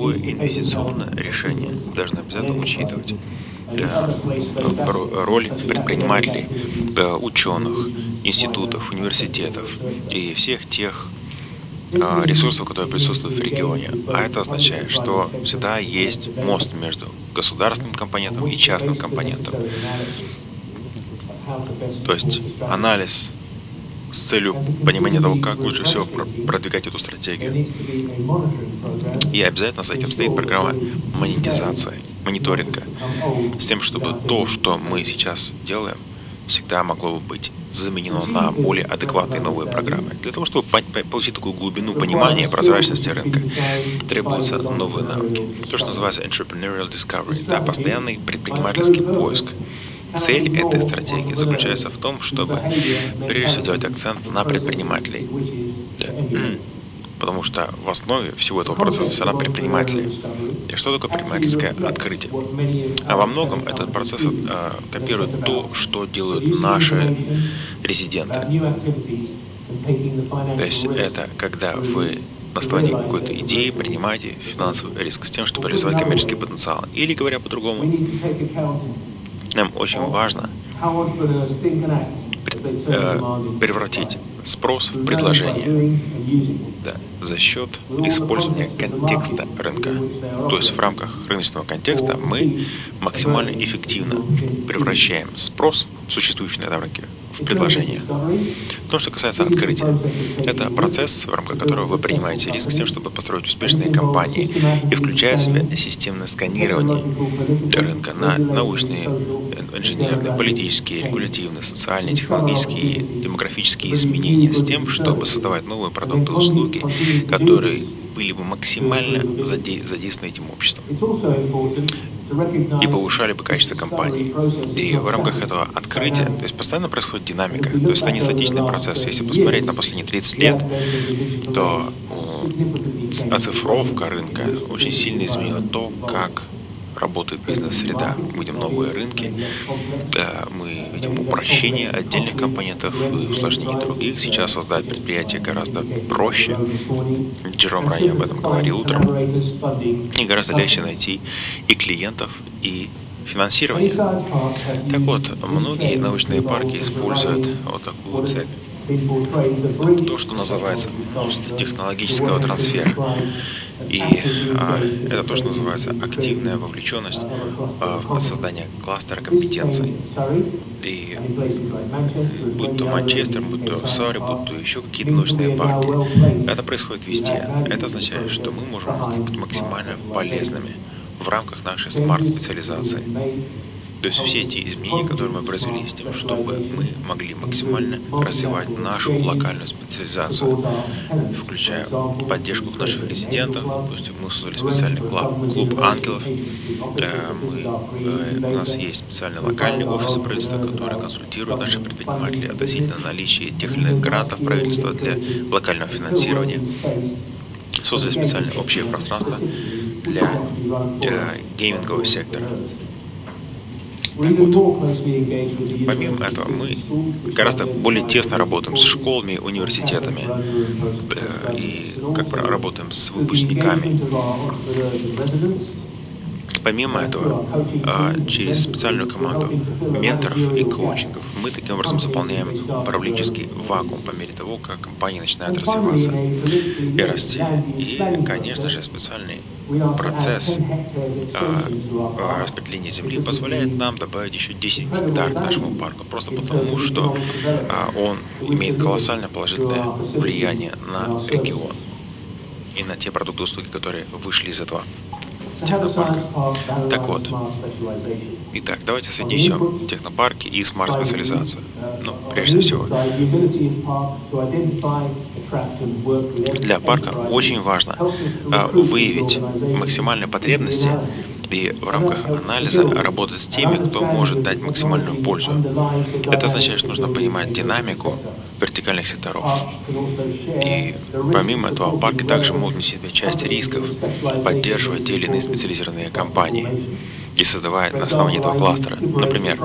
любое инвестиционное решение должно обязательно учитывать э, роль предпринимателей, ученых, институтов, университетов и всех тех э, ресурсов, которые присутствуют в регионе. А это означает, что всегда есть мост между государственным компонентом и частным компонентом. То есть анализ с целью понимания того, как лучше всего продвигать эту стратегию. И обязательно за этим стоит программа монетизации, мониторинга, с тем, чтобы то, что мы сейчас делаем, всегда могло бы быть заменено на более адекватные новые программы. Для того, чтобы получить такую глубину понимания прозрачности рынка, требуются новые навыки. То, что называется entrepreneurial discovery, да, постоянный предпринимательский поиск. Цель этой стратегии заключается в том, чтобы прежде всего делать акцент на предпринимателей. Потому что в основе всего этого процесса все предприниматели. И что такое предпринимательское открытие? А во многом этот процесс э, копирует то, что делают наши резиденты. То есть это когда вы на основании какой-то идеи принимаете финансовый риск с тем, чтобы реализовать коммерческий потенциал. Или, говоря по-другому, нам очень важно э, превратить спрос в предложение да, за счет использования контекста рынка. То есть в рамках рыночного контекста мы максимально эффективно превращаем спрос, существующий на этом рынке, в предложение. То, что касается открытия, это процесс, в рамках которого вы принимаете риск с тем, чтобы построить успешные компании и включая в себя системное сканирование рынка на научные, инженерные, политические, регулятивные, социальные, технологические, демографические изменения с тем, чтобы создавать новые продукты и услуги, которые были бы максимально задействованы этим обществом и повышали бы качество компании. И в рамках этого открытия, то есть постоянно происходит динамика, то есть это не статичный процесс. Если посмотреть на последние 30 лет, то оцифровка рынка очень сильно изменила то, как работает бизнес-среда. Мы видим новые рынки, мы видим упрощение отдельных компонентов и усложнение других. Сейчас создать предприятие гораздо проще. Джером ранее об этом говорил утром. И гораздо легче найти и клиентов, и финансирование. Так вот, многие научные парки используют вот такую цепь то, что называется технологического трансфера. И а, это то, что называется активная вовлеченность а, в создание кластера компетенций. И будь то Манчестер, будь то Сари, будь то еще какие-то научные парки, это происходит везде. Это означает, что мы можем быть максимально полезными в рамках нашей смарт-специализации. То есть все эти изменения, которые мы произвели с тем, чтобы мы могли максимально развивать нашу локальную специализацию, включая поддержку наших резидентов. Допустим, мы создали специальный клуб, клуб ангелов. Э, мы, э, у нас есть специальный локальный офис правительства, который консультирует наших предпринимателей относительно наличия тех или иных грантов правительства для локального финансирования. Создали специальное общее пространство для э, геймингового сектора. Вот. Помимо этого, мы гораздо более тесно работаем с школами, университетами э, и как работаем с выпускниками. Помимо этого, а, через специальную команду менторов и коучингов мы таким образом заполняем управленческий вакуум по мере того, как компания начинает развиваться и расти. И, конечно же, специальный процесс а, а, распределения земли позволяет нам добавить еще 10 гектар к нашему парку, просто потому что он имеет колоссальное положительное влияние на регион и на те продукты и услуги, которые вышли из этого технопарка. Так вот, итак, давайте соединим технопарки и смарт-специализацию. Ну, прежде всего, для парка очень важно а, выявить максимальные потребности и в рамках анализа работать с теми, кто может дать максимальную пользу. Это означает, что нужно понимать динамику вертикальных секторов. И помимо этого, парки также могут нести в часть рисков, поддерживать те или иные специализированные компании и создавать на основании этого кластера, например,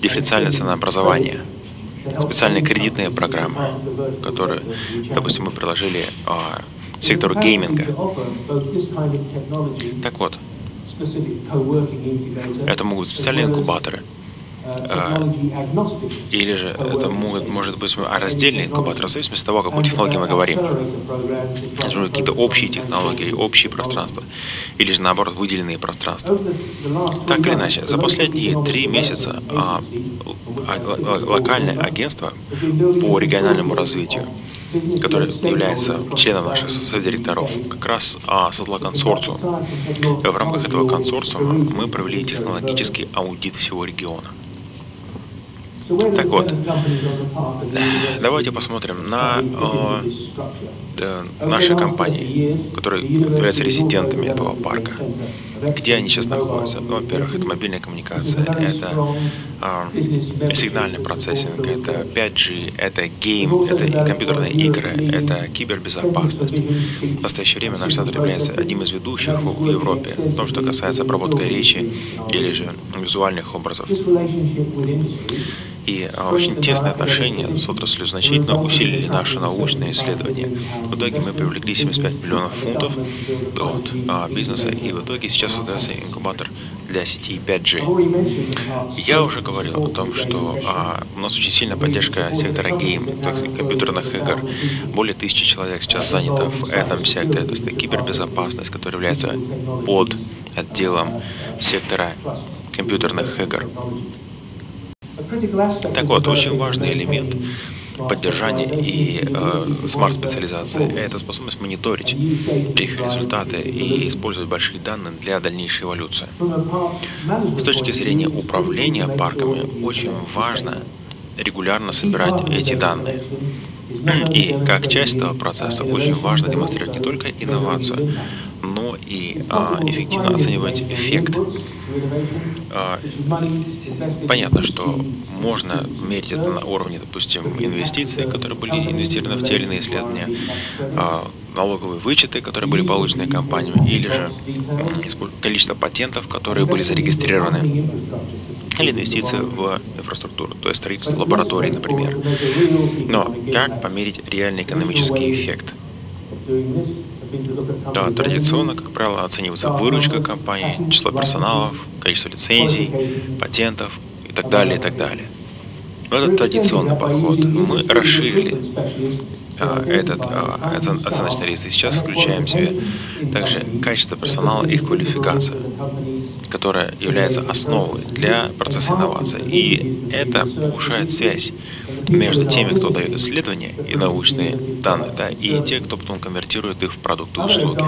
дифференциальное ценообразование, специальные кредитные программы, которые, допустим, мы приложили а, сектору гейминга. Так вот, это могут быть специальные инкубаторы, или же это могут, может быть раздельный инкубатор, в зависимости от того, о какой технологии мы говорим. Какие-то общие технологии, общие пространства, или же наоборот выделенные пространства. Так или иначе, за последние три месяца а, а, локальное агентство по региональному развитию который является членом наших содиректоров, как раз а, создала консорциум. И в рамках этого консорциума мы провели технологический аудит всего региона. Так вот, давайте посмотрим на э, наши компании, которые являются резидентами этого парка. Где они сейчас находятся? Ну, во-первых, это мобильная коммуникация, это э, сигнальный процессинг, это 5G, это гейм, это компьютерные игры, это кибербезопасность. В настоящее время наш центр является одним из ведущих в Европе в том, что касается обработки речи или же визуальных образов. И а, очень тесные отношения с отраслью значительно усилили наши научные исследования. В итоге мы привлекли 75 миллионов фунтов от а, бизнеса, и в итоге сейчас создается инкубатор для сети 5G. Я уже говорил о том, что а, у нас очень сильная поддержка сектора гейм, то есть компьютерных игр. Более тысячи человек сейчас занято в этом секторе, то есть это кибербезопасность, которая является под отделом сектора компьютерных игр. Так вот, очень важный элемент поддержания и э, смарт-специализации – это способность мониторить их результаты и использовать большие данные для дальнейшей эволюции. С точки зрения управления парками очень важно регулярно собирать эти данные. И как часть этого процесса очень важно демонстрировать не только инновацию, но и а, эффективно оценивать эффект. А, понятно, что можно мерить это на уровне, допустим, инвестиций, которые были инвестированы в те или иные исследования, а, налоговые вычеты, которые были получены компаниями, или же количество патентов, которые были зарегистрированы, или инвестиции в инфраструктуру, то есть строительство лабораторий, например. Но как померить реальный экономический эффект? Да, традиционно, как правило, оценивается выручка компании, число персоналов, количество лицензий, патентов и так далее, и так далее. Но это традиционный подход. Мы расширили а, этот, а, оценочный лист и сейчас включаем в себе также качество персонала и их квалификацию, которая является основой для процесса инновации. И это повышает связь между теми, кто дает исследования и научные данные, да, и те, кто потом конвертирует их в продукты и услуги.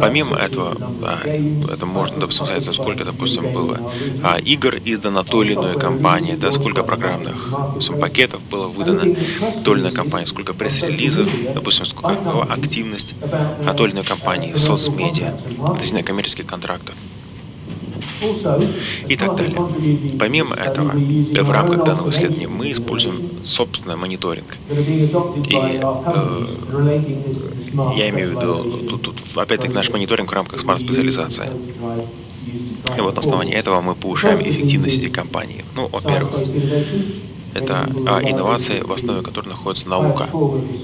Помимо этого, это можно, сказать, сколько, допустим, было а, игр издано той или иной компанией, да, сколько программных допустим, пакетов было выдано той или иной компании, сколько пресс-релизов, допустим, сколько активность от той или иной компании в соцмедиа, относительно коммерческих контрактов и так далее. Помимо этого, в рамках данного исследования мы используем собственный мониторинг. И э, я имею в виду, тут, тут, опять-таки, наш мониторинг в рамках смарт-специализации. И вот на основании этого мы повышаем эффективность этой компании. Ну, во-первых, это а, инновации, в основе которой находится наука.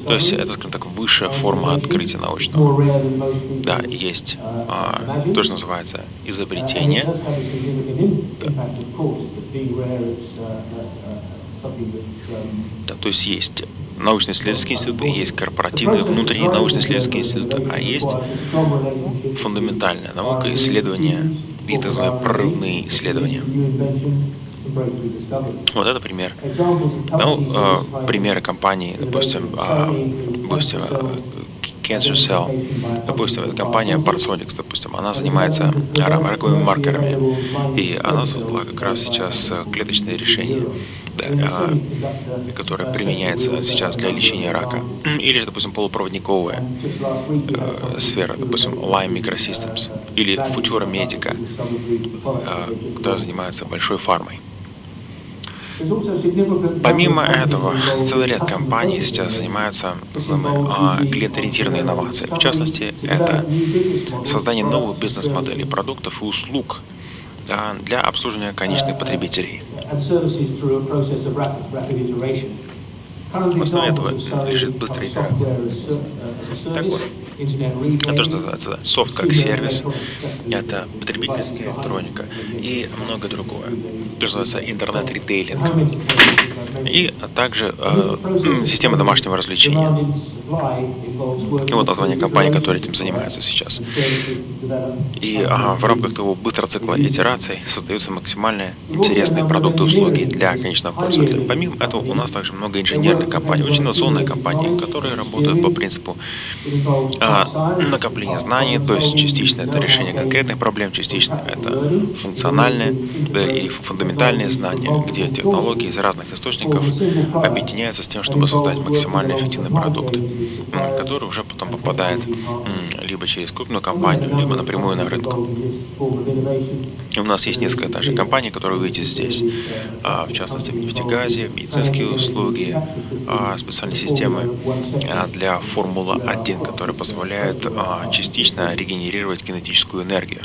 То есть это, скажем так, высшая форма открытия научного. Да, есть а, то, что называется изобретение. Да, то есть есть научно-исследовательские институты, есть корпоративные внутренние научно-исследовательские институты, а есть фундаментальная наука, исследования и так называемые прорывные исследования. Вот это пример. Ну, э, примеры компаний, допустим, э, допустим, Cancer Cell, допустим, это компания Parsonics, допустим, она занимается раковыми маркерами, и она создала как раз сейчас клеточные решения, да, которое применяется сейчас для лечения рака. Или, допустим, полупроводниковая э, сфера, допустим, Lime Microsystems, или Futura Medica, э, которая занимается большой фармой. Помимо этого, целый ряд компаний сейчас занимаются а, клиент-ориентированной инновацией. В частности, это создание новых бизнес-моделей, продуктов и услуг для обслуживания конечных потребителей. В основе этого лежит быстрая итерация. Так вот, это что называется софт как сервис, это потребительская электроника и многое другое. То, что называется интернет-ритейлинг. И также э, система домашнего развлечения. И вот название компании, которая этим занимается сейчас. И ага, в рамках того быстрого цикла итераций создаются максимально интересные продукты и услуги для конечного пользователя. Помимо этого, у нас также много инженерных компаний, очень инновационные компании, которые работают по принципу а, накопления знаний, то есть частично это решение конкретных проблем, частично это функциональные да, и фундаментальные знания, где технологии из разных источников объединяются с тем, чтобы создать максимально эффективный продукт, который уже потом попадает либо через крупную компанию, либо напрямую на рынку. И у нас есть несколько даже компаний, которые вы видите здесь, а, в частности в нефтегазе, медицинские услуги, а, специальные системы а, для Формула-1, которые позволяют частично регенерировать кинетическую энергию.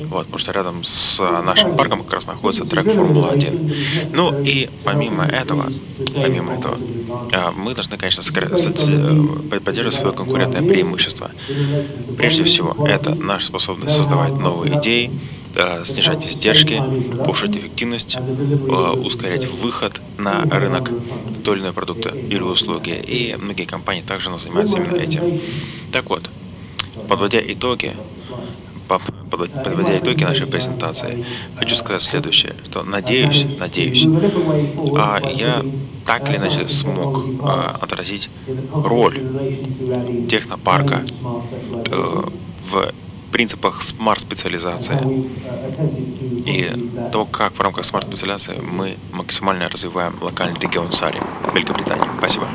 Вот, потому что рядом с нашим парком как раз находится трек Формула-1. Ну и помимо этого, помимо этого, мы должны, конечно, э, поддерживать свое конкурентное преимущество. Прежде всего, это наша способность создавать новые идеи, снижать издержки, повышать эффективность, э, ускорять выход на рынок той или иной продукта или услуги. И многие компании также занимаются именно этим. Так вот, подводя итоги, подводя итоги нашей презентации, хочу сказать следующее, что надеюсь, надеюсь, а я так или иначе смог а, отразить роль технопарка э, в принципах смарт-специализации и то, как в рамках смарт-специализации мы максимально развиваем локальный регион САРИ, Великобритании. Спасибо.